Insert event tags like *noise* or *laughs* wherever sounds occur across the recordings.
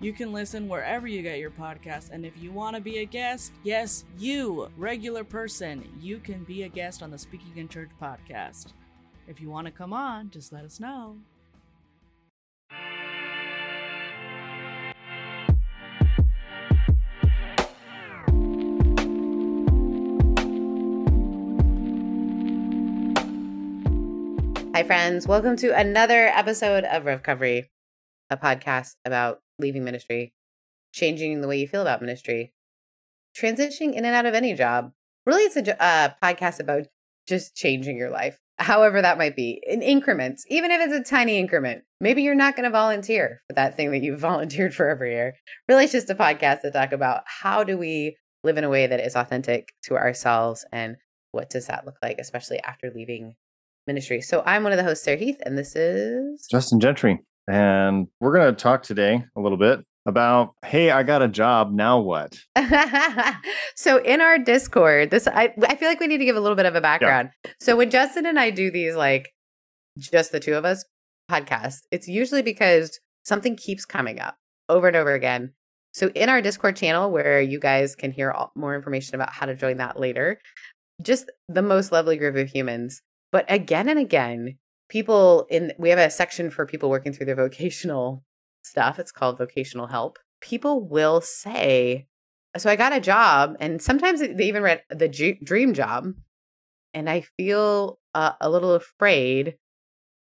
You can listen wherever you get your podcast. And if you want to be a guest, yes, you, regular person, you can be a guest on the Speaking in Church podcast. If you want to come on, just let us know. Hi, friends. Welcome to another episode of REVcovery, a podcast about leaving ministry, changing the way you feel about ministry, transitioning in and out of any job. Really, it's a uh, podcast about just changing your life, however that might be, in increments, even if it's a tiny increment. Maybe you're not going to volunteer for that thing that you've *laughs* volunteered for every year. Really, it's just a podcast to talk about how do we live in a way that is authentic to ourselves and what does that look like, especially after leaving ministry. So I'm one of the hosts, Sarah Heath, and this is Justin Gentry. And we're going to talk today a little bit about hey, I got a job. Now what? *laughs* so in our Discord, this I, I feel like we need to give a little bit of a background. Yeah. So when Justin and I do these like just the two of us podcasts, it's usually because something keeps coming up over and over again. So in our Discord channel, where you guys can hear all, more information about how to join that later, just the most lovely group of humans. But again and again, people in we have a section for people working through their vocational *laughs* stuff. It's called vocational help. People will say, "So I got a job," and sometimes they even read the G- dream job, and I feel uh, a little afraid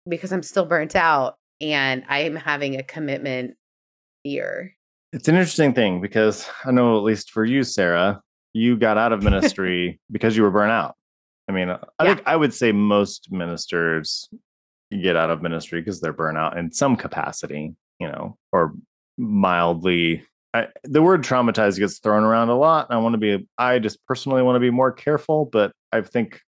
because I'm still burnt out and I'm having a commitment fear. It's an interesting thing because I know, at least for you, Sarah, you got out of *laughs* ministry because you were burnt out. I mean, I yeah. think I would say most ministers get out of ministry because they're burnout in some capacity, you know, or mildly. I, the word traumatized gets thrown around a lot. I want to be, I just personally want to be more careful, but I think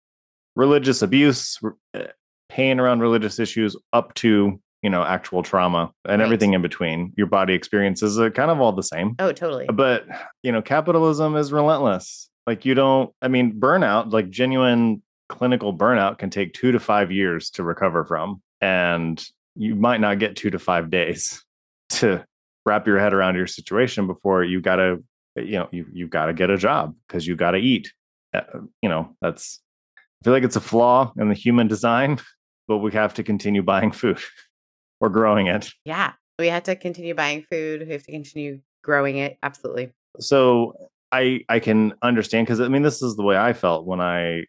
religious abuse, eh, pain around religious issues, up to you know actual trauma and right. everything in between your body experiences are kind of all the same oh totally but you know capitalism is relentless like you don't, I mean, burnout, like genuine clinical burnout can take two to five years to recover from. And you might not get two to five days *laughs* to wrap your head around your situation before you got to, you know, you, you've got to get a job because you got to eat. Uh, you know, that's, I feel like it's a flaw in the human design, *laughs* but we have to continue buying food *laughs* or growing it. Yeah. We have to continue buying food. We have to continue growing it. Absolutely. So I I can understand because I mean this is the way I felt when I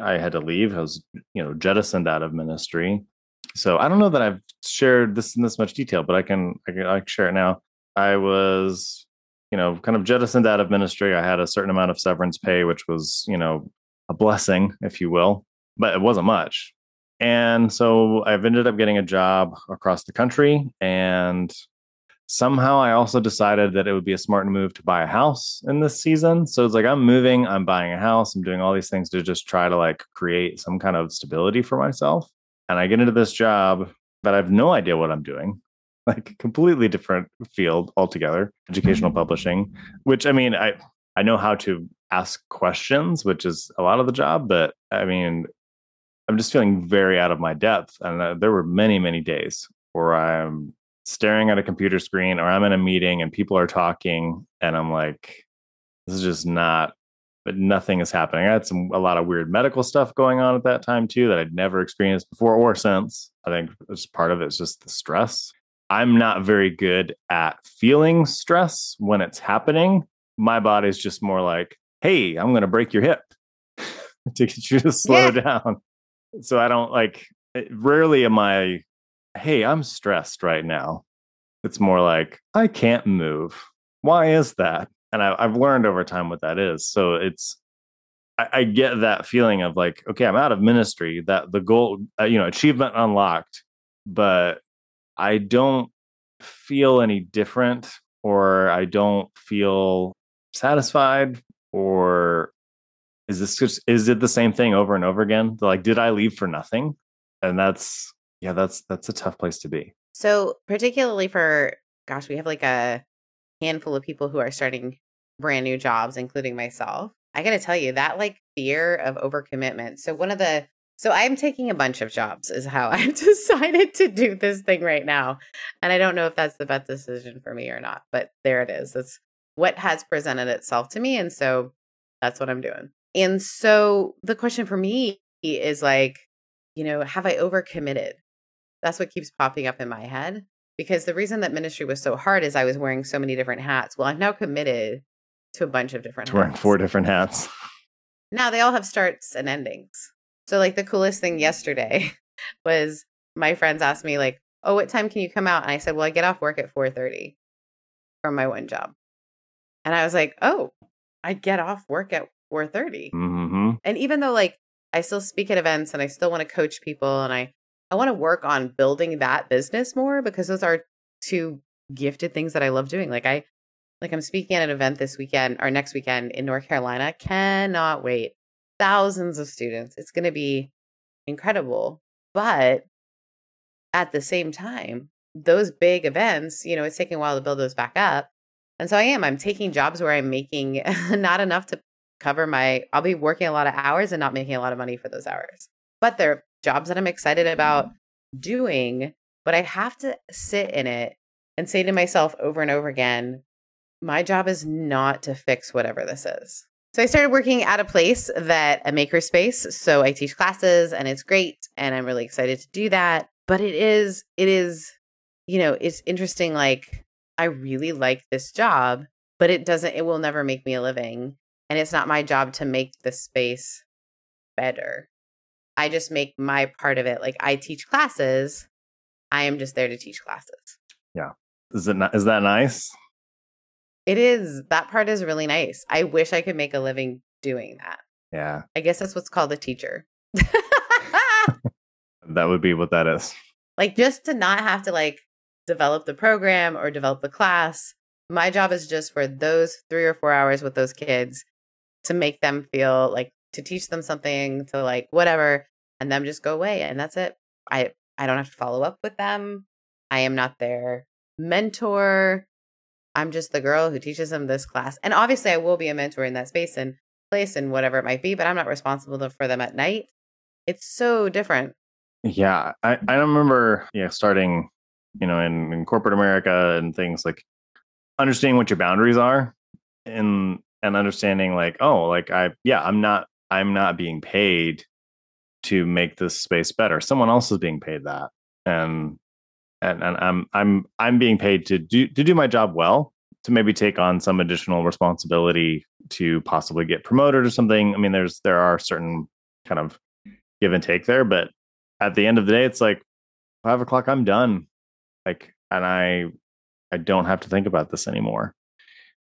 I had to leave. I was you know jettisoned out of ministry. So I don't know that I've shared this in this much detail, but I can I can, I can share it now. I was you know kind of jettisoned out of ministry. I had a certain amount of severance pay, which was you know a blessing, if you will, but it wasn't much. And so I've ended up getting a job across the country and somehow I also decided that it would be a smart move to buy a house in this season. So it's like I'm moving, I'm buying a house, I'm doing all these things to just try to like create some kind of stability for myself. And I get into this job that I have no idea what I'm doing. *laughs* Like completely different field altogether, educational mm-hmm. publishing, which I mean, I I know how to ask questions, which is a lot of the job, but I mean, I'm just feeling very out of my depth. And uh, there were many, many days where I'm staring at a computer screen or I'm in a meeting and people are talking and I'm like, this is just not, but nothing is happening. I had some, a lot of weird medical stuff going on at that time too that I'd never experienced before or since. I think it's part of it is just the stress. I'm not very good at feeling stress when it's happening. My body's just more like, hey, I'm going to break your hip *laughs* to get you to slow yeah. down. So I don't like, rarely am I hey, I'm stressed right now. It's more like, I can't move. Why is that? And I, have learned over time what that is. So it's, I, I, get that feeling of like, okay, I'm out of ministry, that the goal, uh, you know, achievement unlocked, but I don't feel any different or I don't feel satisfied or is this just is it the same thing over and over again? Like, did I leave for nothing? And that's yeah, that's that's a tough place to be. So particularly for gosh, we have like a handful of people who are starting brand new jobs, including myself. I got to tell you that like fear of overcommitment. So one of the so I'm taking a bunch of jobs is how *laughs* I've decided to do this thing right now. And I don't know if that's the best decision for me or not, but there it is. that's what has presented itself to me and so that's what I'm doing. And so the question for me is like, you know, have I overcommitted? That's what keeps popping up in my head because the reason that ministry was so hard is I was wearing so many different hats. Well, I've now committed to a bunch of different hats. Wearing four different hats. Now they all have starts and endings. So like the coolest thing yesterday *laughs* was my friends asked me like, "Oh, what time can you come out?" And I said, "Well, I get off work at 4:30 from my one job." And I was like, "Oh, I get off work at 4:30." Mm-hmm. And even though like I still speak at events and I still want to coach people and I I want to work on building that business more because those are two gifted things that I love doing. Like I like I'm speaking at an event this weekend or next weekend in North Carolina. Cannot wait. Thousands of students. It's going to be incredible. But at the same time, those big events, you know, it's taking a while to build those back up. And so I am. I'm taking jobs where I'm making *laughs* not enough to cover my, I'll be working a lot of hours and not making a lot of money for those hours. But they're jobs that I'm excited about mm-hmm. doing. But I have to sit in it and say to myself over and over again, my job is not to fix whatever this is. So I started working at a place that a makerspace. So I teach classes and it's great. And I'm really excited to do that. But it is, it is, you know, it's interesting. Like, I really like this job, but it doesn't, it will never make me a living. And it's not my job to make the space better. I just make my part of it. Like, I teach classes. I am just there to teach classes. Yeah. Is it not, is that nice? It is. That part is really nice. I wish I could make a living doing that. Yeah. I guess that's what's called a teacher. *laughs* that would be what that is. Like just to not have to like develop the program or develop the class. My job is just for those 3 or 4 hours with those kids to make them feel like to teach them something to like whatever and them just go away and that's it. I I don't have to follow up with them. I am not their mentor. I'm just the girl who teaches them this class. And obviously, I will be a mentor in that space and place and whatever it might be, but I'm not responsible for them at night. It's so different. Yeah. I, I remember, yeah, starting, you know, in, in corporate America and things like understanding what your boundaries are and, and understanding like, oh, like I, yeah, I'm not, I'm not being paid to make this space better. Someone else is being paid that. And and, and I'm I'm I'm being paid to do to do my job well, to maybe take on some additional responsibility to possibly get promoted or something. I mean, there's there are certain kind of give and take there, but at the end of the day, it's like five o'clock, I'm done. Like, and I I don't have to think about this anymore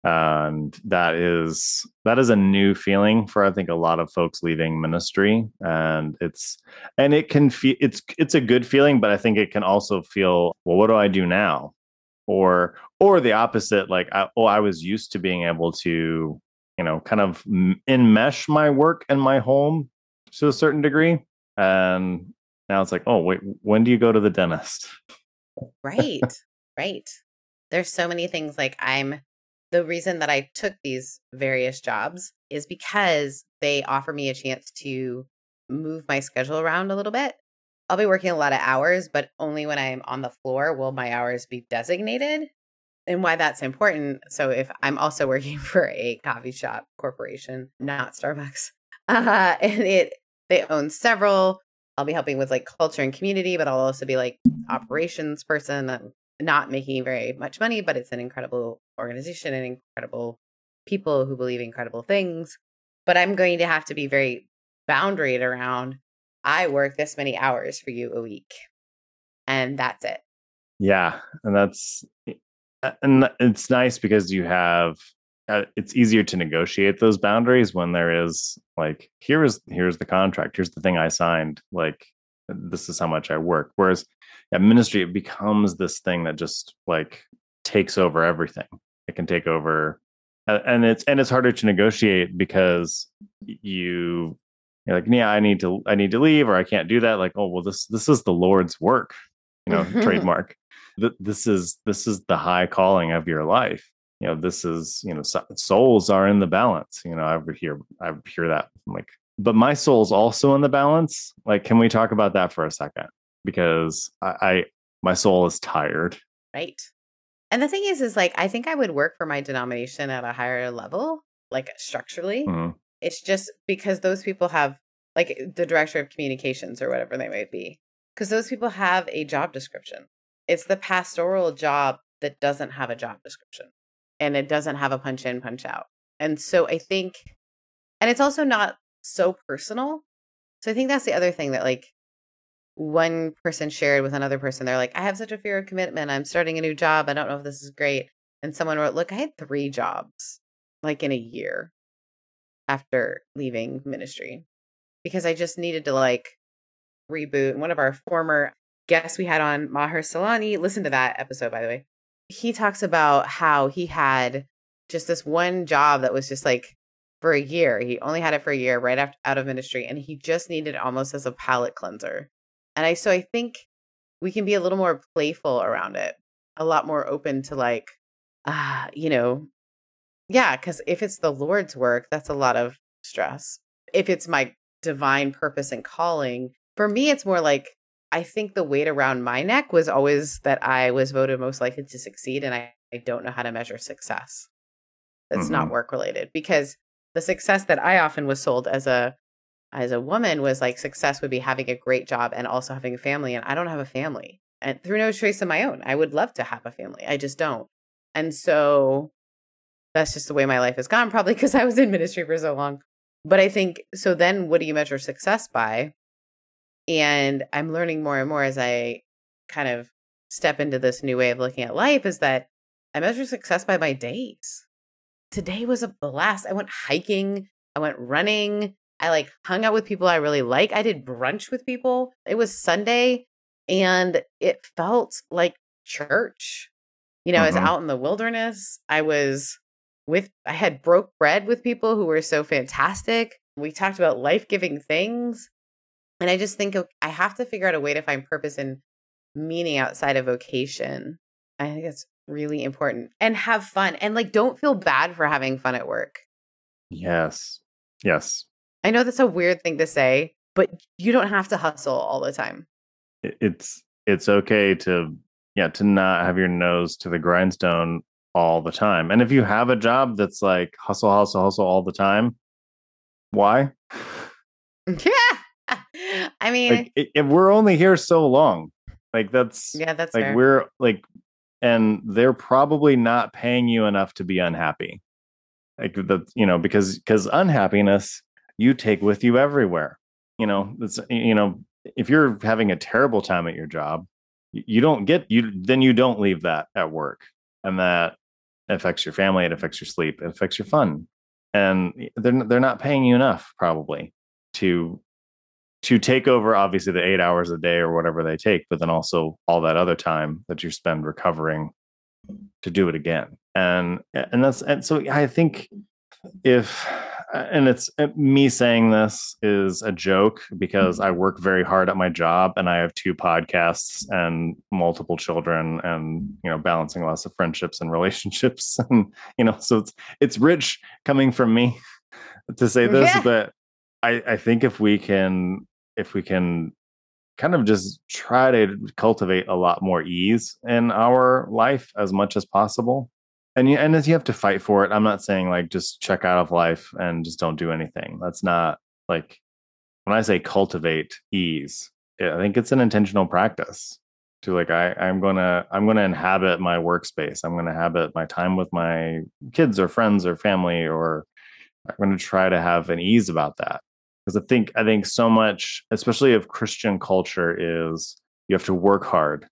and that is that is a new feeling for i think a lot of folks leaving ministry and it's and it can feel it's it's a good feeling but i think it can also feel well what do i do now? Or or the opposite like I, oh i was used to being able to you know kind of enmesh my work and my home to a certain degree and now it's like oh wait when do you go to the dentist? Right right. There's so many things like i'm the reason that I took these various jobs is because they offer me a chance to move my schedule around a little bit. I'll be working a lot of hours, but only when I'm on the floor will my hours be designated. And why that's important. So, if I'm also *laughs* working for a coffee shop corporation, not Starbucks, *laughs* uh, and it they own several, I'll be helping with like culture and community, but I'll also be like operations person. I'm not making very much money, but it's an incredible organization and incredible people who believe incredible things. But I'm going to have to be very boundaried around I work this many hours for you a week. And that's it. Yeah. And that's, and it's nice because you have, uh, it's easier to negotiate those boundaries when there is like, here is, here's the contract, here's the thing I signed. Like, this is how much I work. Whereas at ministry, it becomes this thing that just like takes over everything. It can take over and it's and it's harder to negotiate because you you're like yeah i need to i need to leave or i can't do that like oh well this this is the lord's work you know mm-hmm. trademark this is this is the high calling of your life you know this is you know souls are in the balance you know i would hear i would hear that I'm like but my soul's also in the balance like can we talk about that for a second? Because i, I my soul is tired. Right. And the thing is is like i think i would work for my denomination at a higher level like structurally. Mm-hmm. it's just because those people have like the director of communications or whatever they might be because those people have a job description. It's the pastoral job that doesn't have a job description and it doesn't have a punch in, punch out. And so I think, and it's also not so personal. So I think that's the other thing that like one person shared with another person. They're like, I have such a fear of commitment. I'm starting a new job. I don't know if this is great. And someone wrote, Look, I had three jobs like in a year after leaving ministry because I just needed to like reboot. One of our former guests we had on, Maher Salani, listen to that episode, by the way he talks about how he had just this one job that was just like for a year. He only had it for a year right after out of ministry, and he just needed almost as a palate cleanser. And I so I think we can be a little more playful around it, a lot more open to like, ah, uh, you know, yeah, because if it's the Lord's work, that's a lot of stress. If it's my divine purpose and calling, for me, it's more like I think the weight around my neck was always that I was voted most likely to succeed, and I, I don't know how to measure success. That's mm-hmm. not work related because the success that I often was sold as a as a woman was like success would be having a great job and also having a family, and I don't have a family, and through no choice of my own, I would love to have a family, I just don't, and so that's just the way my life has gone, probably because I was in ministry for so long. But I think so. Then, what do you measure success by? And I'm learning more and more as I kind of step into this new way of looking at life is that I measure success by my days. Today was a blast. I went hiking, I went running, I like hung out with people I really like. I did brunch with people. It was Sunday and it felt like church. You know, mm-hmm. I was mm-hmm. out in the wilderness. I was with I had broke bread with people who were so fantastic. We talked about life-giving things. And I just think I have to figure out a way to find purpose and meaning outside of vocation. I think it's really important and have fun and like don't feel bad for having fun at work. Yes. Yes. I know that's a weird thing to say, but you don't have to hustle all the time. It's it's okay to yeah, to not have your nose to the grindstone all the time. And if you have a job that's like hustle hustle hustle all the time, why? *laughs* Yeah. I mean, like, if we're only here so long, like that's yeah, that's like fair. we're like, and they're probably not paying you enough to be unhappy. Like the you know because because unhappiness you take with you everywhere. You know it's you know if you're having a terrible time at your job, you don't get you then you don't leave that at work, and that affects your family. It affects your sleep. It affects your fun, and they're they're not paying you enough probably to to take over obviously the eight hours a day or whatever they take, but then also all that other time that you spend recovering to do it again. And and that's and so I think if and it's uh, me saying this is a joke because I work very hard at my job and I have two podcasts and multiple children and you know balancing lots of friendships and relationships *laughs* and you know so it's it's rich coming from me *laughs* to say this yeah. but I, I think if we can if we can kind of just try to cultivate a lot more ease in our life as much as possible. And you, and as you have to fight for it, I'm not saying like just check out of life and just don't do anything. That's not like when I say cultivate ease, eh, I think it's an intentional practice to like I I'm gonna I'm gonna inhabit my workspace. I'm gonna inhabit my time with my kids or friends or family, or I'm gonna try to have an ease about that because I think I think so much, especially of Christian culture, is you have to work hard,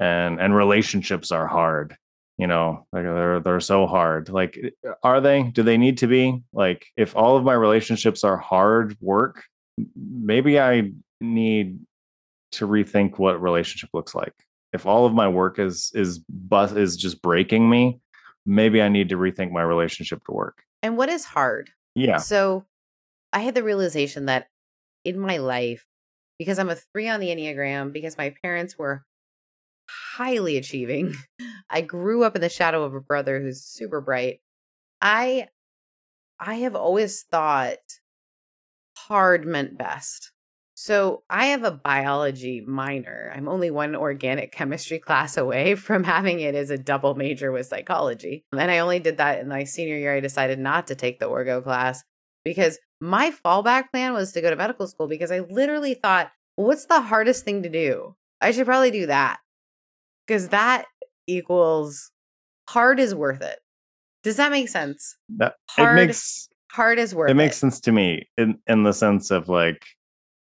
and and relationships are hard. You know, like they're they're so hard. Like, eh, eh, are they? Do they need to be? Like, if all of my relationships are hard work, maybe I need to rethink what relationship looks like. If all of my work is is bus is just breaking me, maybe I need to rethink my relationship to work. And what is hard? Yeah. So I had the realization that in my life, because I'm a three on the Enneagram, because my parents were highly achieving, *laughs* I grew up in the shadow of a brother who's super bright. I I have always thought hard meant best. So I have a biology minor. I'm only one organic chemistry class away from *laughs* having it as a double major with psychology. And I only did that in my senior year. I decided not to take the orgo class because my fallback plan was to go to medical school because I literally thought, well, what's the hardest thing to do? I should probably do that because that equals hard is worth it. Does that make sense? That hard, it makes hard is worth it. It makes sense to me in in the sense of like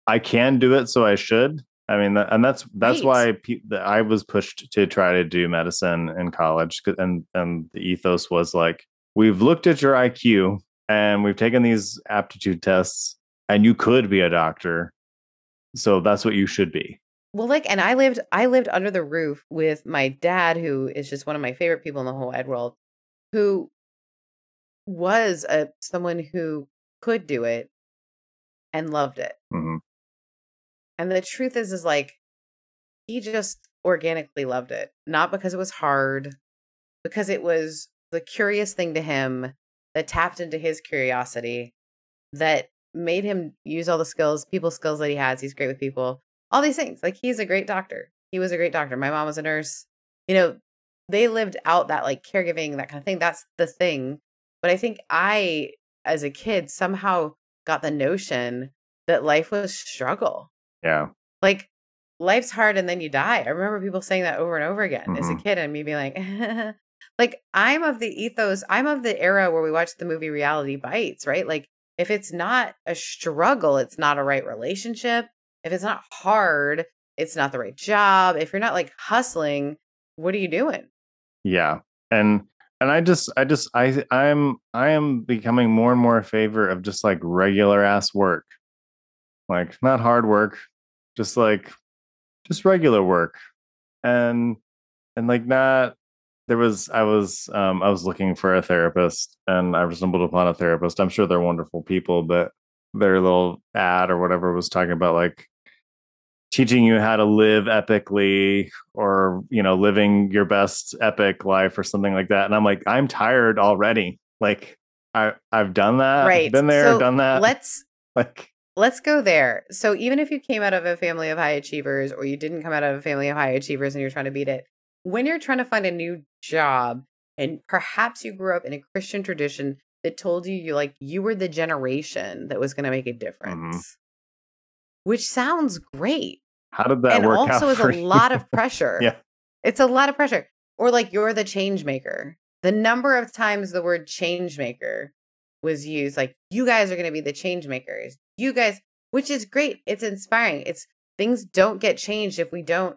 I can do it, so I should. I mean, and that's that's right. why pe- I was pushed to try to do medicine in college, and and the ethos was like, we've looked at your IQ and we've taken these aptitude tests, and you could be a doctor, so that's what you should be. Well, like, and I lived I lived under the roof with my dad, who is just one of my favorite people in the whole wide world, who was a someone who could do it and loved it. Mm-hmm. And the truth is, is like, he just organically loved it. Not because it was hard, because it was the curious thing to him that tapped into his curiosity, that made him use all the skills, people skills that he has. He's great with people, all these things. Like, he's a great doctor. He was a great doctor. My mom was a nurse. You know, they lived out that like caregiving, that kind of thing. That's the thing. But I think I, as a kid, somehow got the notion that life was struggle yeah. Like life's hard and then you die. I remember people saying that over and over again mm-hmm. as a Mm-hmm. kid and me being like, *laughs* like I'm of the ethos, I'm of the era where we watch the movie Reality Bites, right? Like if it's not a struggle, it's not a right relationship. If it's not hard, it's not the right job. If you're not like hustling, what are you doing? Yeah. And and I just I just I I'm I am becoming more and more in favor of just like regular ass work. Like not hard work, just like just regular work and and like not there was i was um i was looking for a therapist and i stumbled upon a therapist. I'm sure they're wonderful people but their little ad or whatever was talking about like teaching you how to live epically or you know living your best epic life or something like that and i'm like i'm tired already. Like i i've done that right. been there so done that. let's *laughs* like Let's go there. So even if you came out of a family of high achievers or you didn't come out of a family of high achievers and you're trying to beat it, when you're trying to find a new job and perhaps you grew up in a Christian tradition that told you you like you were the generation that was going to make a Mm-hmm. difference. Mm-hmm. Which sounds great. How did that and work also out? is a *laughs* lot of pressure. yeah. It's a lot of pressure. Or like you're the change maker. The number of times the word change maker was used like you guys are going to be the change makers you guys which is great it's inspiring it's things don't get changed if we don't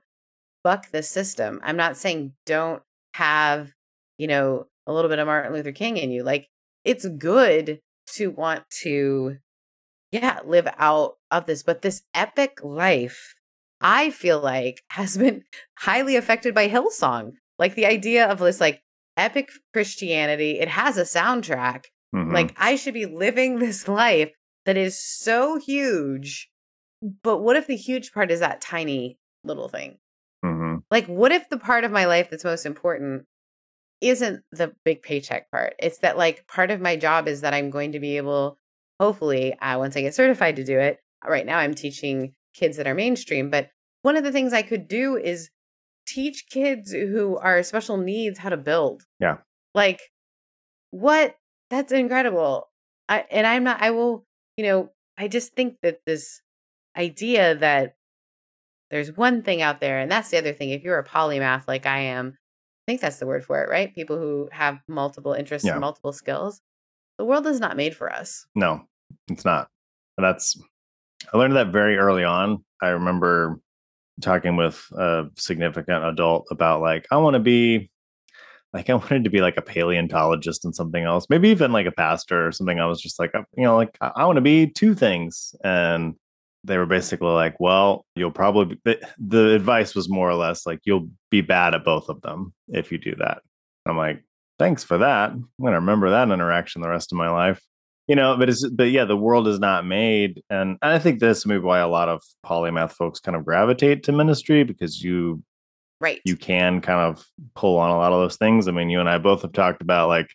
buck the system i'm not saying don't have you know a little bit of martin luther king in you like it's good to want to yeah live out of this but this epic life i feel like *laughs* has been highly affected by hillsong like the idea of this like epic christianity it has a soundtrack Mhm. like I should be living *laughs* this life that is so huge. But what if the huge part is that tiny little thing? Like what if the part of my life that's most important isn't the big paycheck part? It's that like part of my job is that I'm going to be able hopefully uh, once I get certified to do it. Right now I'm teaching kids that are mainstream, but one of the things I could do is teach kids who are special needs how to build. Yeah. Like what that's incredible. I, and I'm not, I will, you know, I just think that this idea that there's one thing out there, and that's the other thing. If you're a polymath like I am, I think that's the word for it, right? People who have multiple interests Yeah. and multiple skills. The world is not made for us. No, it's not. And that's I learned that very early on. I remember talking with a significant adult about like I want to be like I wanted to be like a paleontologist and something else, maybe even like a pastor or something. I was just like, uh, you know, like I, I want to be two things, and they were basically like, well, you'll probably be, the, advice was more or less like you'll be bad at both of them if you do that. I'm like, thanks for that. I'm gonna remember that interaction the rest of my life. You know, but it's but yeah, the world is not made, and I think this may be why a lot of polymath folks kind of gravitate to ministry because you right you can kind of pull on a lot of those things. I mean, you and I both have talked about like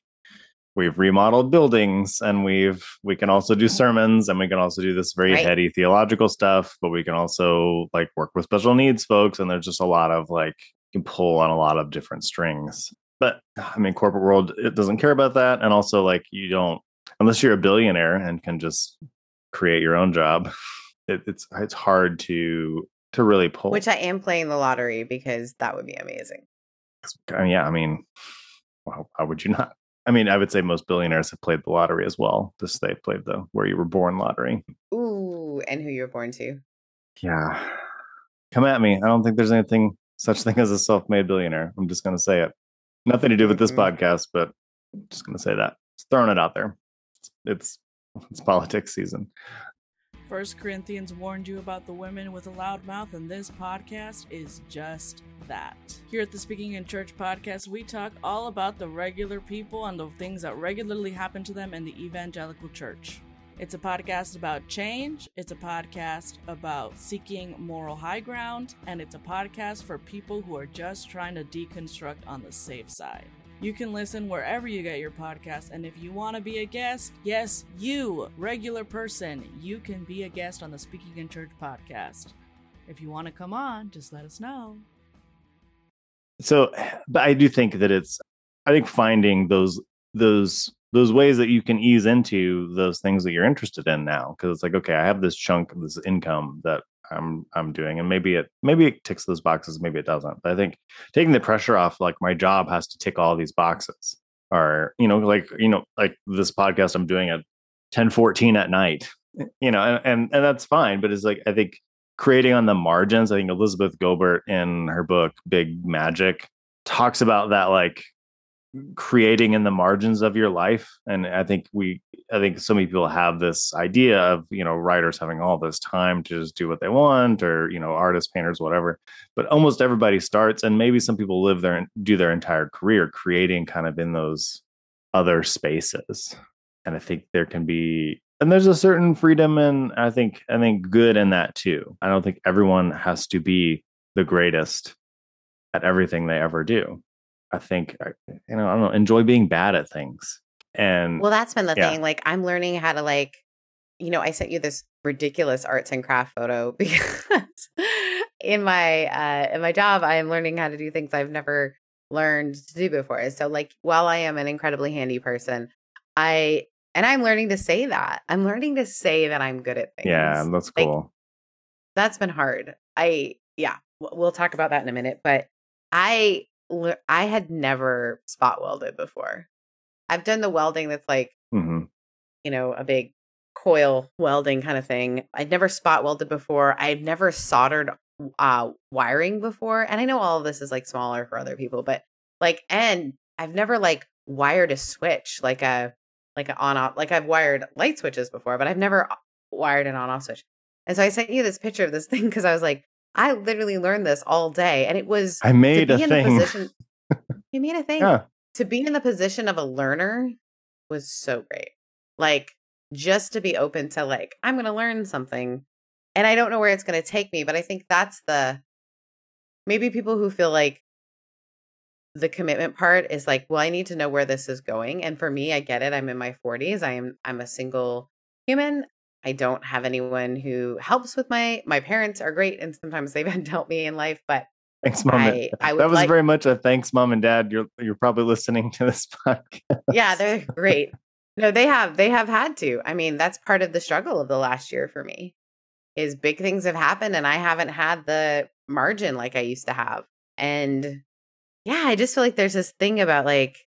we've remodeled buildings and we've we can also do mm-hmm. sermons and we can also do this very Right. heady theological stuff but we can also like work with special needs folks and there's just a lot of like you can pull on a lot of different strings but i mean corporate world it doesn't care about that and also like you don't unless you're a billionaire and can just create your own job *laughs* it, it's it's hard to to really pull which i am playing the lottery because that would be amazing I mean, yeah, I mean, *laughs* well, how would you not? I mean, I would say most billionaires have played the lottery as well. Just they played the where you were born lottery. ooh and who you were born to Yeah, come at me. I don't think there's anything such thing as a self-made billionaire. I'm just going to say it. Nothing to do with this Mhm. podcast, but I'm just going to say that. Just throwing it out there. It's it's, it's politics season. First Corinthians warned you about the women with a loud mouth, and this podcast is just that. Here at the Speaking in Church podcast, we talk all about the regular people and the things that regularly happen to them in the evangelical church. It's a podcast about change, it's a podcast about seeking moral high ground, and it's a podcast for people who are just trying to deconstruct on the safe side. You can listen wherever you get your podcast, and if you want to be a guest, yes, you, regular person, you can be a guest on the Speaking in Church podcast. If you want to come on, just let us know. So but i do think that it's i think finding those those those ways that you can ease into those things that you're interested in now because it's like okay i have this chunk of this income that i'm i'm doing and maybe it maybe it ticks those boxes maybe it doesn't but i think taking the pressure off like my job has to tick all these boxes or you know like you know like this podcast i'm doing at 10 14 at night eh, you know and, and and that's fine but it's like i think creating on the margins. I think Elizabeth Gilbert in her book Big Magic talks about that like creating in the margins of your life and i think we i think so many people have this idea of you know writers having all this time to just do what they want or you know artists painters whatever but almost everybody starts and maybe some people live there and do their entire career creating kind of in those other spaces and i think there can be and there's a certain freedom and i think i think good in that too i don't think everyone has to be the greatest at everything they ever do i think you know i don't know enjoy being bad at things and Well, that's been the Yeah. thing. Like, I'm learning how to like, you know, I sent you this ridiculous arts and craft photo *laughs* because in my uh in my job, I am learning how to do things I've never learned to do before. So, like, while I am an incredibly handy person, I and I'm learning to say that. I'm learning to say that I'm good at things. yeah that's Like, cool that's been hard. I yeah, we'll talk about that in a minute, but I I had never spot welded before. I've done the welding that's like, hmm you know, a big coil welding kind of thing. I'd never spot welded before. I've never soldered uh wiring before. And I know all of this is like smaller for other people, but like and I've never like wired a switch like a like a on off like I've wired light switches before, but I've never wired an on off switch. And so I sent you this picture of this thing because I was like, I literally learned this all day. And it was i made a in thing position *laughs* you made a thing yeah to be in the position of a learner was so great. Like just to be open to like I'm going to learn something and I don't know where it's going to take me, but I think that's the maybe people who feel like the commitment part is like, well, I need to know where this is going. And for me, I get it. I'm in my 40s. I am I'm a single human. I don't have anyone who helps with my my parents are great and sometimes they've had *laughs* to help me in life, but thanks mom I I that was like very much a thanks mom and dad you're you're probably listening to this *laughs* podcast yeah they're great no they have they have had to i mean that's part of the struggle of the last year for me is big things have happened and i haven't had the margin like i used to have and yeah i just feel like there's this thing about like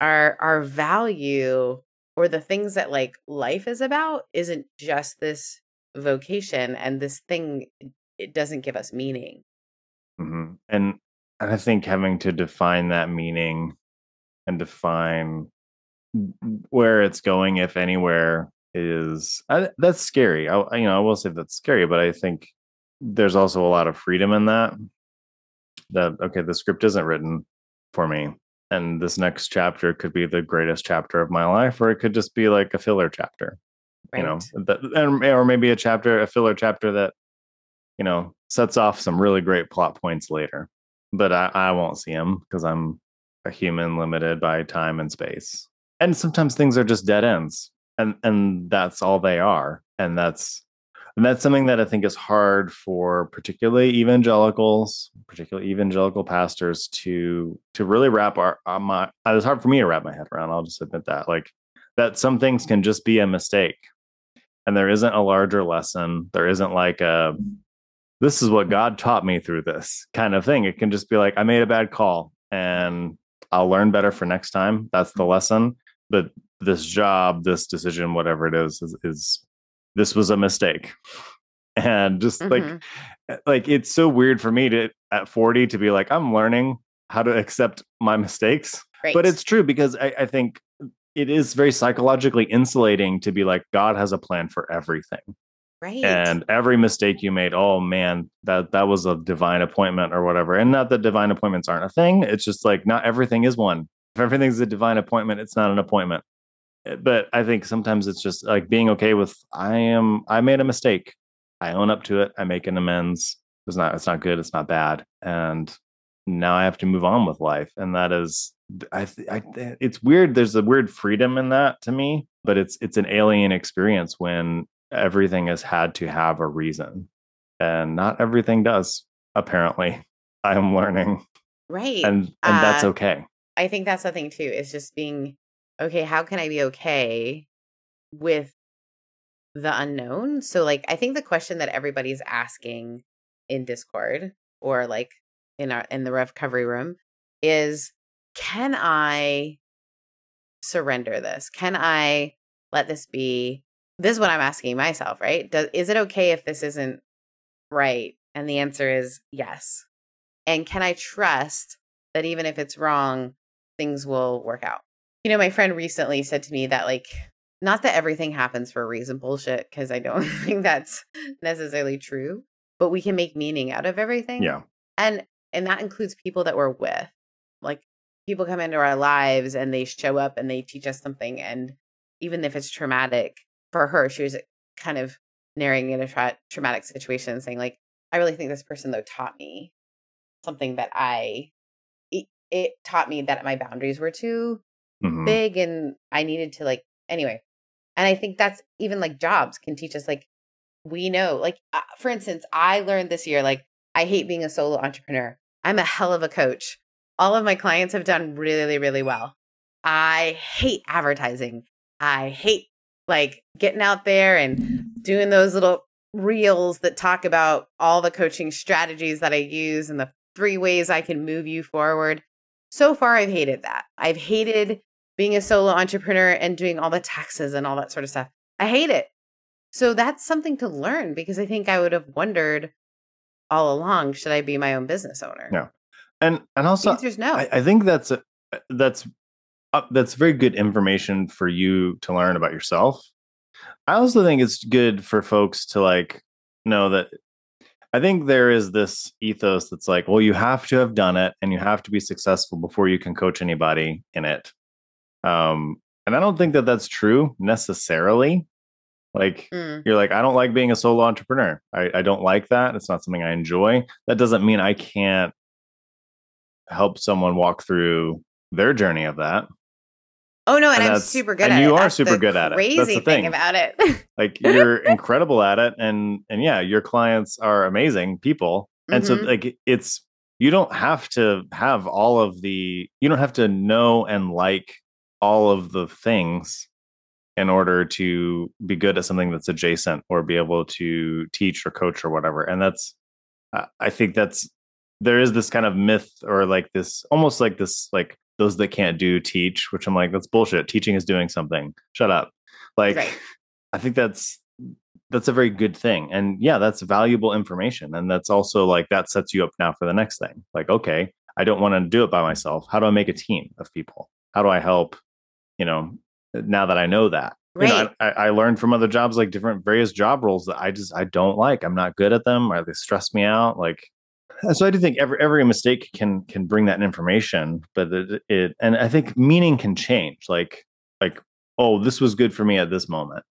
our our value or the things that like life is about isn't just this vocation and this thing it doesn't give us meaning hmm And and I think having to define that meaning and define where it's going, if anywhere, is I, that's scary. I- you know I will say that's scary, but I think there's also a lot of freedom in that. That okay, the script isn't written for me. and this next chapter could be the greatest chapter of my life or it could just be like a filler chapter right. you know that, or maybe a chapter a filler chapter that you know sets off some really great plot points later but i, I won't see them because i'm a human limited by time and space and sometimes things are just dead ends and and that's all they are and that's and that's something that i think is hard for particularly evangelicals particularly evangelical pastors to to really wrap our, our uh, my it's hard for me to wrap my head around i'll just admit that like that some things can just be a mistake. And there isn't a larger lesson there isn't like a this is what god taught me through this kind of thing. It can just be like i made a bad call and i'll learn better for next time. That's the lesson but this job this decision whatever it is is, is this was a mistake. And just mm-hmm. like eh, like it's so weird for me to at 40 to be like i'm learning how to accept my mistakes. Right. but it's true because I, I think it is very psychologically insulating to be like god has a plan for everything. Right. And every mistake you made oh man that that was a divine appointment or whatever. And not that divine appointments aren't a thing it's just like not everything is one. If everything's a divine appointment it's not an appointment but i think sometimes it's just like being okay with i am i made a mistake. I own up to it. I make an amends. It's not it's not good. It's not bad. And now i have to move on with life. And that is I, I it's weird. There's a weird freedom in that to me but it's it's an alien experience when everything has had to have a reason. And not everything does apparently. *laughs* I'm learning. Right. And and uh, that's okay. I think that's the thing too is just being okay how can i be okay with the unknown so like i think the question that everybody's asking in discord or like in our in the REVcovery Room is can I surrender this? Can I let this be? This is what I'm asking myself, right? Does, is it okay if this isn't right? And the answer is yes. And can I trust that even if it's wrong, things will work out? You know, my friend recently said to me that, like, not that everything happens for a reason bullshit, because I don't *laughs* think that's necessarily true, but we can make meaning out of everything. Yeah. And and that includes people that we're with. Like people come into our lives and they show up and they teach us something and even if it's traumatic for her she was kind of narrating in a tra- traumatic situation saying like i really think this person though taught me something that i it, it taught me that my boundaries were too mm-hmm. big and i needed to like anyway and i think that's even like jobs can teach us like we know like uh, for instance i learned this year like i hate being a solo entrepreneur i'm a hell of a coach all of my clients have done really, really well. I hate advertising. I hate like getting out there and doing those little reels that talk about all the coaching strategies that I use and the three ways I can move you forward. So far, I've hated that. I've hated being a solo entrepreneur and doing all the taxes and all that sort of stuff. I hate it. So that's something to learn because I think I would have wondered all along should I be my own business owner? Yeah and and also no. I, I, think that's a, that's uh, that's very good information for you to learn about yourself. I also think it's good for folks to like know that I think there is this ethos that's like, well, you have to have done it and you have to be successful before you can coach anybody in it. Um, and I don't think that that's true necessarily. Like mm. you're like, I don't like being a solo entrepreneur. I, I don't like that. It's not something I enjoy. That doesn't mean I can't help someone walk through their journey of that. Oh no, and, and I'm super good and at you it. You are That's super good at it. Crazy That's the thing thing about it. *laughs* like you're incredible at it, and and yeah, your clients are amazing people, and mm-hmm. so like it's you don't have to have all of the you don't have to know and like all of the things in order to be good at something that's adjacent or be able to teach or coach or whatever and that's i think that's there is this kind of myth or like this almost like this like those that can't do teach which i'm like that's bullshit. Teaching is doing something. Shut up. Like right. i think that's that's a very good thing. And yeah that's valuable information. And that's also like that sets you up now for the next thing. Like okay i don't want to do it by myself. How do i make a team of people? How do i help you know now that i know that? Right. you know I, I learned from other jobs like different various job roles that i just i don't like. I'm not good at them or they stress me out. Like so I do think every every mistake can can bring that information, but it, it and I think meaning can change. Like like oh, this was good for me at this moment,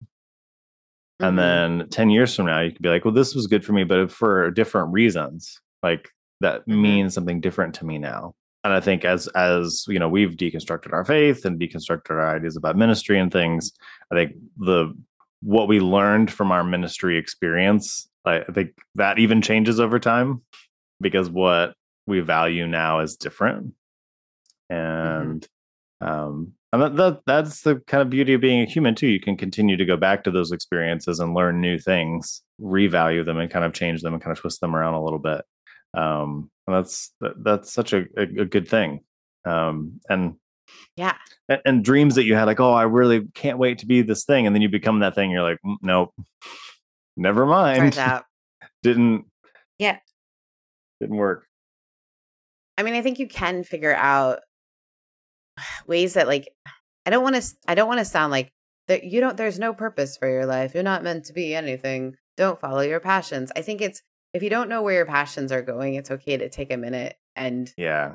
mm-hmm. and then ten years from now, you could be like, well, this was good for me, but for different reasons. Like that mm-hmm. means something different to me now. And I think as as you know, we've deconstructed our faith and deconstructed our ideas about ministry and things. I think the what we learned from our ministry experience, I, I think that even changes over time because what we value now is different. Mm-hmm. And mm-hmm. um and that, that that's the kind of beauty of being a human too. You can continue to go back to those experiences and learn new things, revalue them and kind of change them and kind of twist them around a little bit. Um and that's that, that's such a, a, a good thing. Um and yeah. And, and, dreams that you had, like, oh, I really can't wait to be this thing. And then you become that thing. You're like, nope, never mind. Turns out. *laughs* didn't. Yeah. Didn't work. I mean, I think you can figure out ways that, like, I don't want to, I don't want to sound like that you don't, there's no purpose for your life. You're not meant to be anything. Don't follow your passions. I think it's, if you don't know where your passions are going, it's okay to take a minute and yeah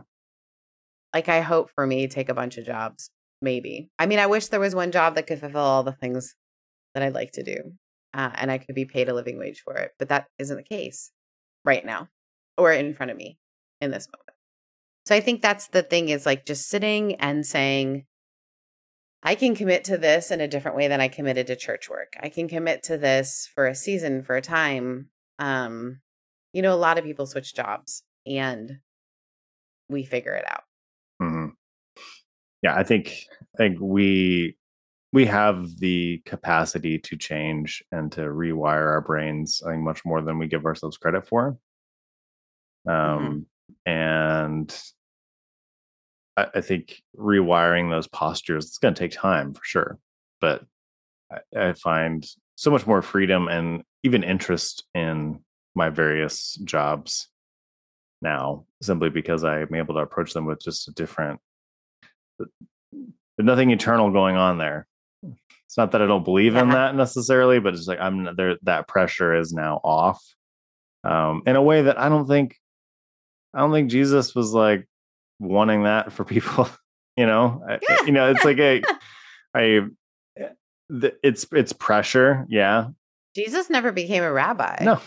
like I hope for me take a bunch of jobs. Maybe. I mean, I wish there was one job that could fulfill all the things that I'd like to do, uh, and I could be paid a living wage for it. But that isn't the case right now, or in front of me in this moment. So I think that's the thing is like just sitting and saying, I can commit to this in a different way than I committed to church work. I can commit to this for a season, for a time. Um, you know, a lot of people switch jobs and we figure it out. Mm-hmm. Yeah, I think I think we we have the capacity to change and to rewire our brains. I think much more than we give ourselves credit for. Mm-hmm. Um, mm-hmm. and I, I, think rewiring those postures it's going to take time for sure, but I, I find so much more freedom and even interest in my various jobs now simply because I'm able to approach them with just a different there's nothing eternal going on there. It's not that I don't believe in *laughs* that necessarily, but it's like I'm there that pressure is now off. Um in a way that I don't think I don't think Jesus was like wanting that for people, *laughs* you know. Yeah. you know, it's like a *laughs* I eh, it's it's pressure, yeah. Jesus never became a rabbi. No.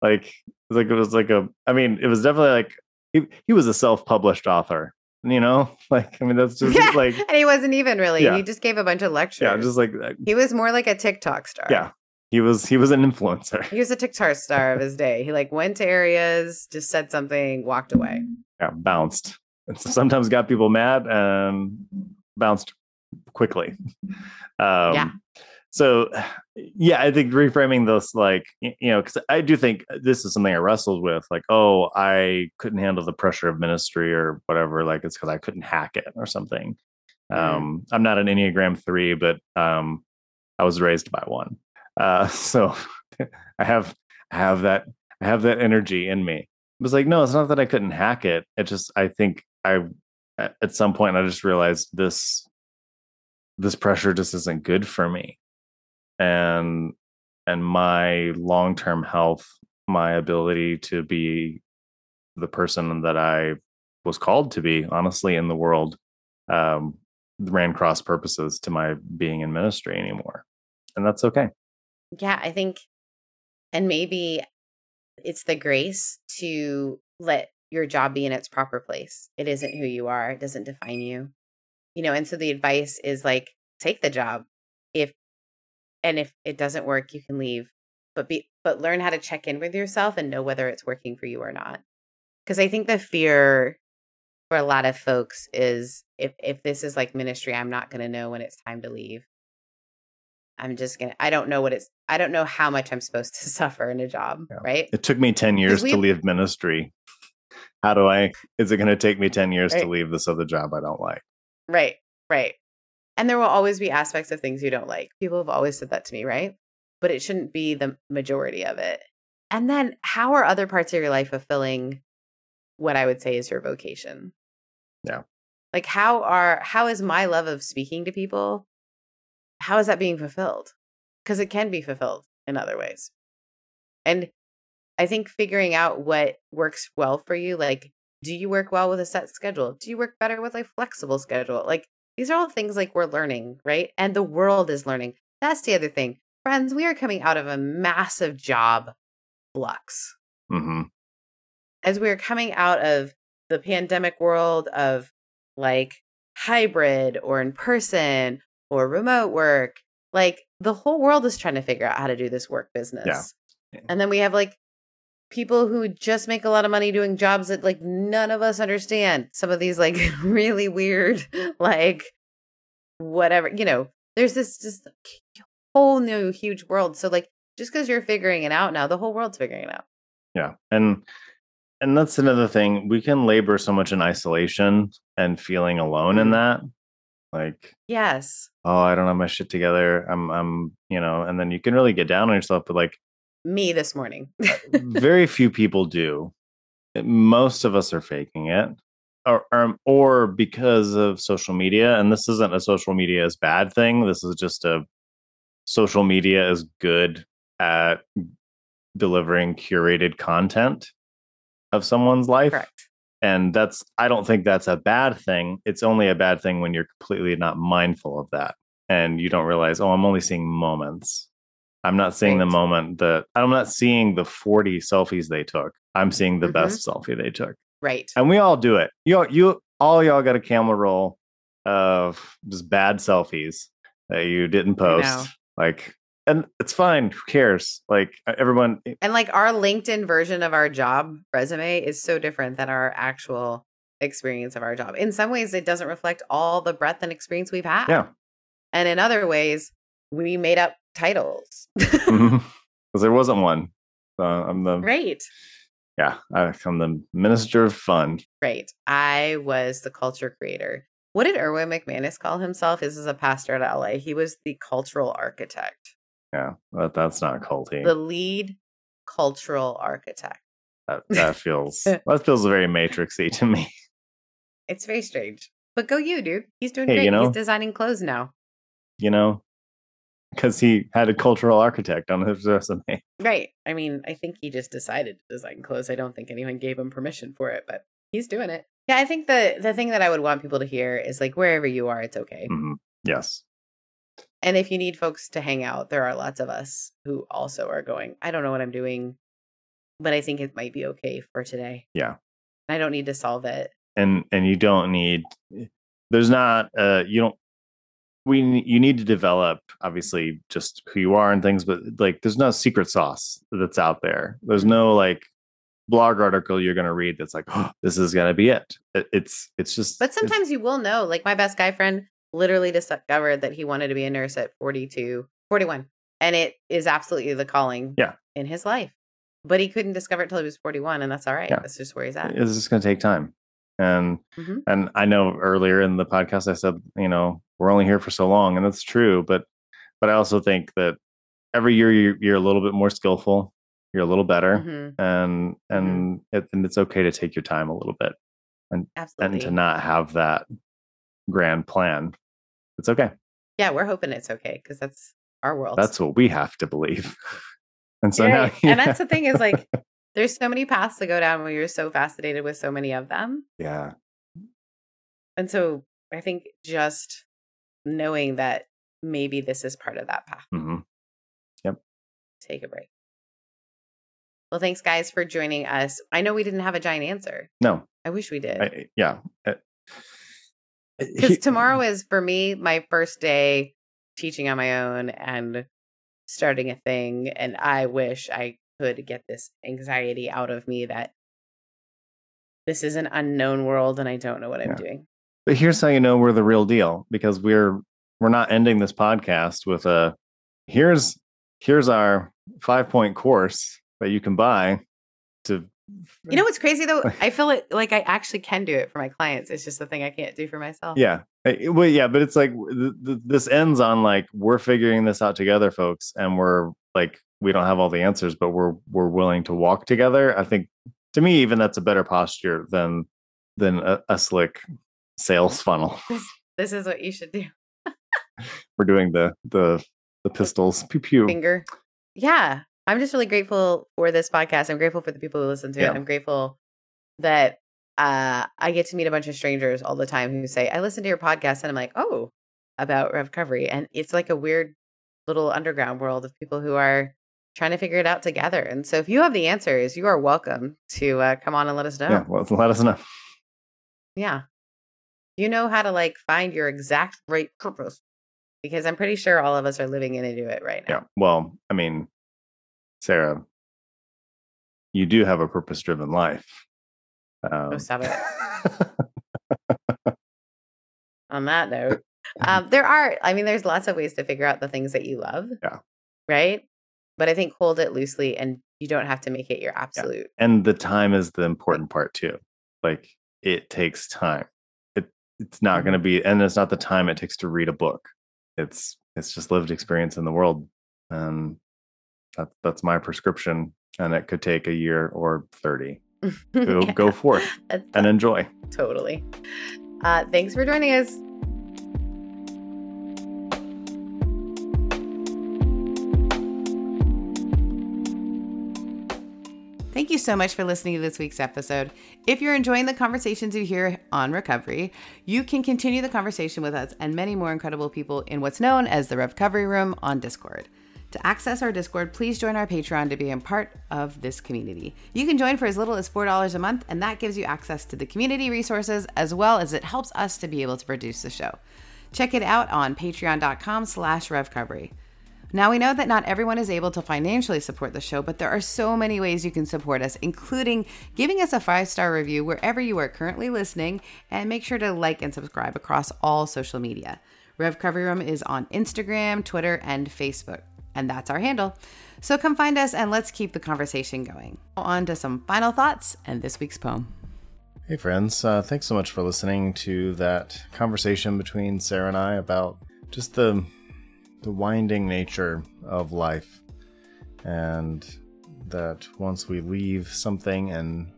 Like like it was like a i mean it was definitely like he, he was a self-published author you know *laughs* like i mean that's just yeah. like and he wasn't even really yeah. he just gave a bunch of lectures yeah just like uh, he was more like a tiktok star yeah he was he was an influencer. He was a tiktok star of his day. He like went to areas just said something walked away. Yeah bounced. And so sometimes got people mad and bounced quickly. Um yeah. so yeah i think reframing this like you know because i do think this is something i wrestled with like oh i couldn't handle the pressure of ministry or whatever like it's because i couldn't hack it or something. Mm. um i'm not an enneagram three but um i was raised by one uh *laughs* so i have i have that i have that energy in me. It was like no it's not that i couldn't hack it. It just i think i at some point i just realized this this pressure just isn't good for me. And and my long-term health my ability to be the person that i was called to be honestly in the world um, ran cross purposes to my being in ministry anymore. And that's okay yeah i think and maybe it's the grace to let your job be in its proper place. It isn't who you are it doesn't define you. You know and so the advice is like take the job. If and if it doesn't work you can leave. But be but learn how to check in with yourself and know whether it's working for you or not. Because i think the fear for a lot of folks is if if this is like ministry i'm not going to know when it's time to leave i'm just going to i don't know what it's i don't know how much i'm supposed to *laughs* suffer in a job yeah. right it took me 10 years to leave ministry how do i is it going to take me 10 years right. to leave this other job i don't like right right and there will always be aspects of things you don't like. People have always said that to me, right? But it shouldn't be the majority of it. And then how are other parts of your life fulfilling what I would say is your vocation? Yeah. Like how are how is my love of speaking to people how is that being fulfilled? Because it can be fulfilled in other ways. And I think figuring out what works well for you, like, do you work well with a set schedule? Do you work better with a flexible schedule? Like, these are all things like we're learning, right? And the world is learning. That's the other thing. Friends, we are coming out of a massive job flux. hmm As we are coming out of the pandemic world of like hybrid or in person or remote work, like the whole world is trying to figure out how to do this work business. Yeah. And then we have like people who just make a lot of money doing jobs that like none of us understand. Some of these like *laughs* really weird, *laughs* like whatever, you know, there's this just whole new huge world. So like just because you're figuring it out now, the whole world's figuring it out. Yeah. And and that's another thing. We can labor so much in isolation and feeling alone in Mhm. that. Like, Yes. oh, I don't have my shit together. I'm I'm, you know, and then you can really get down on yourself, but like Me this morning. very *laughs* few people do. Most of us are faking it. Or, or or because of social media, and this isn't a social media is bad thing. This is just a social media is good at delivering curated content of someone's life. Correct. And that's I don't think that's a bad thing. It's only a bad thing when you're completely not mindful of that and you don't realize, oh, I'm only seeing moments. I'm not seeing the moment that I'm not seeing the 40 selfies they took. I'm seeing the Mhm. best selfie they took. Right. And we all do it. You you all y'all got a camera roll of just bad selfies that you didn't post. Like and it's fine. Who cares? Like everyone And like our LinkedIn version of our job resume is so different than our actual experience of our job. In some ways, it doesn't reflect all the breadth and experience we've had. yeah. And in other ways, we made up titles. Mm-hmm. *laughs* Because there wasn't one. So I'm the right. yeah, I'm the minister of fun. Right. I was the culture creator. What did Erwin McManus call himself? This is a pastor at LA. He was the cultural architect, Yeah, that, that's not culty. the lead cultural architect. that, that feels *laughs* that feels very matrixy to me. It's very strange. But go you, dude. He's doing Hey, great. you know- He's designing clothes now. You know, because he had a cultural architect on his resume. Right. I mean, I think he just decided to design clothes. I don't think anyone gave him permission for it, but he's doing it. Yeah, I think the the thing that I would want people to hear is like wherever you are, it's okay. Mhm. Yes. And if you need folks to hang out, there are lots of us who also are going, I don't know what I'm doing, but I think it might be okay for today. Yeah. I don't need to solve it. and and you don't need there's not uh you don't we you need to develop obviously just who you are and things but like there's no secret sauce that's out there there's no like blog article you're going to read that's like oh, this is going to be it. it it's it's just But sometimes you will know. Like my best guy friend literally discovered that he wanted to be a nurse at 42, 41. And it is absolutely the calling Yeah. in his life. But he couldn't discover it till he was 41, and that's all right. Yeah. That's just where he's at. it's just going to take time and Mhm. and i know earlier in the podcast i said you know we're only here for so long and that's true but but i also think that every year you're, you're a little bit more skillful you're a little better Mhm. and and it, and it's okay to take your time a little bit Absolutely. and to not have that grand plan it's okay yeah, we're hoping it's okay because that's our world. that's what we have to believe *laughs* and so You're now right. And that's the thing is like, *laughs* there's so many paths to go down when you're so fascinated with so many of them. yeah And so I think just knowing that maybe this is part of that path. hmm Yep. Take a break. Well, thanks guys for joining us. I know we didn't have a giant answer. no I wish we did. I, yeah Uh, Because tomorrow is for me my first day teaching on my own and starting a thing. And I wish I could get this anxiety out of me that this is an unknown world and I don't know what I'm doing. But here's how you know we're the real deal because we're we're not ending this podcast with a here's here's our five point course that you can buy to You know what's crazy though? *laughs* I feel it like I actually can do it for my clients. It's just the thing I can't do for myself. yeah well yeah but it's like th- th- this ends on like we're figuring this out together folks and we're like we don't have all the answers but we're we're willing to walk together i think to me even that's a better posture than than a, a slick sales *laughs* funnel This is what you should do. *laughs* we're doing the the the pistols pew pew Finger. Yeah. I'm just really grateful for this podcast. I'm grateful for the people who listen to Yeah. it. I'm grateful that uh, I get to meet a bunch of strangers all the time who say, I listen to your podcast. And I'm like, oh, about REVcovery. And it's like a weird little underground world of people who are trying to figure it out together. And so if you have the answers, you are welcome to uh, come on and let us know. Yeah, well, *laughs* let us know. Yeah. You know how to like find your exact right purpose because I'm pretty sure all of us are living into it right now. Yeah. Well, I mean, Sarah, you do have a purpose-driven life. Um, Oh, stop *laughs* On that note, *laughs* um, there are, I mean, there's lots of ways to figure out the things that you love. Yeah. Right. But I think hold it loosely and you don't have to make it your absolute. and the time is the important part too. Like it takes time. It it's not going to be, and it's not the time it takes to read a book. It's it's just lived experience in the world, and that, that's my prescription. And it could take a year or thirty. *laughs* Go, Yeah, go forth that's and enjoy. totally. Uh, thanks for joining us. Thank you so much for listening to this week's episode. If you're enjoying the conversations you hear on REVcovery, you can continue the conversation with us and many more incredible people in what's known as the REVcovery Room on Discord. To access our Discord, please join our Patreon to be a part of this community. You can join for as little as $4 a month, and that gives you access to the community resources as well as it helps us to be able to produce the show. Check it out on patreon.com slash revcovery. Now we know that not everyone is able to financially support the show, but there are so many ways you can support us, including giving us a five star review wherever you are currently listening, and make sure to like and subscribe across all social media. Rev Recovery Room is on Instagram, Twitter, and Facebook, and that's our handle. So come find us and let's keep the conversation going. On to some final thoughts and this week's poem. Hey, friends. Uh, thanks so much for listening to that conversation between Sarah and I about just the the winding nature of life, and that once we leave something and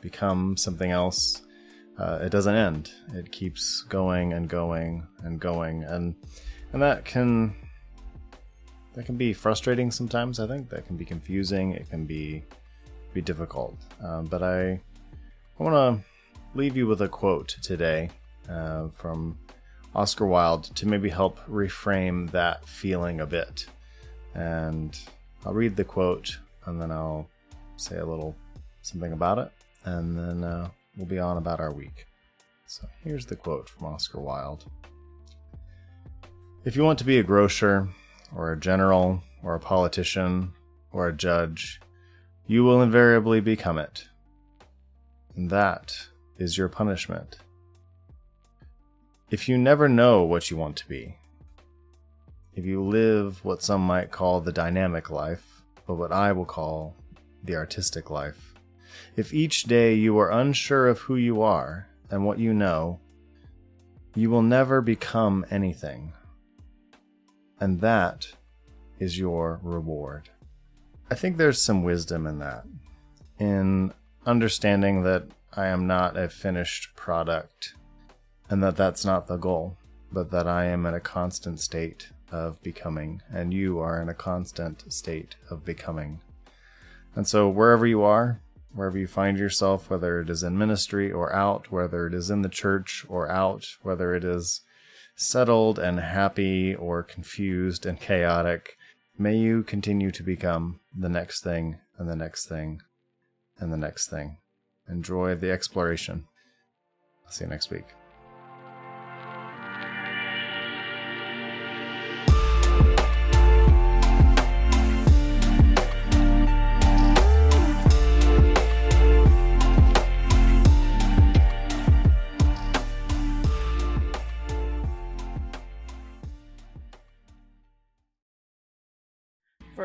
become something else, uh, it doesn't end. It keeps going and going and going, and and that can that can be frustrating sometimes. I think that can be confusing. It can be be difficult. Um, but I I want to leave you with a quote today uh, from Oscar Wilde to maybe help reframe that feeling a bit. And I'll read the quote and then I'll say a little something about it, and then uh, we'll be on about our week. So here's the quote from Oscar Wilde If you want to be a grocer, or a general, or a politician, or a judge, you will invariably become it. And that is your punishment. If you never know what you want to be, if you live what some might call the dynamic life, but what I will call the artistic life, if each day you are unsure of who you are and what you know, you will never become anything. And that is your reward. I think there's some wisdom in that, in understanding that I am not a finished product and that that's not the goal, but that I am in a constant state of becoming, and you are in a constant state of becoming. And so, wherever you are, wherever you find yourself, whether it is in ministry or out, whether it is in the church or out, whether it is settled and happy or confused and chaotic, may you continue to become the next thing and the next thing and the next thing. Enjoy the exploration. I'll see you next week.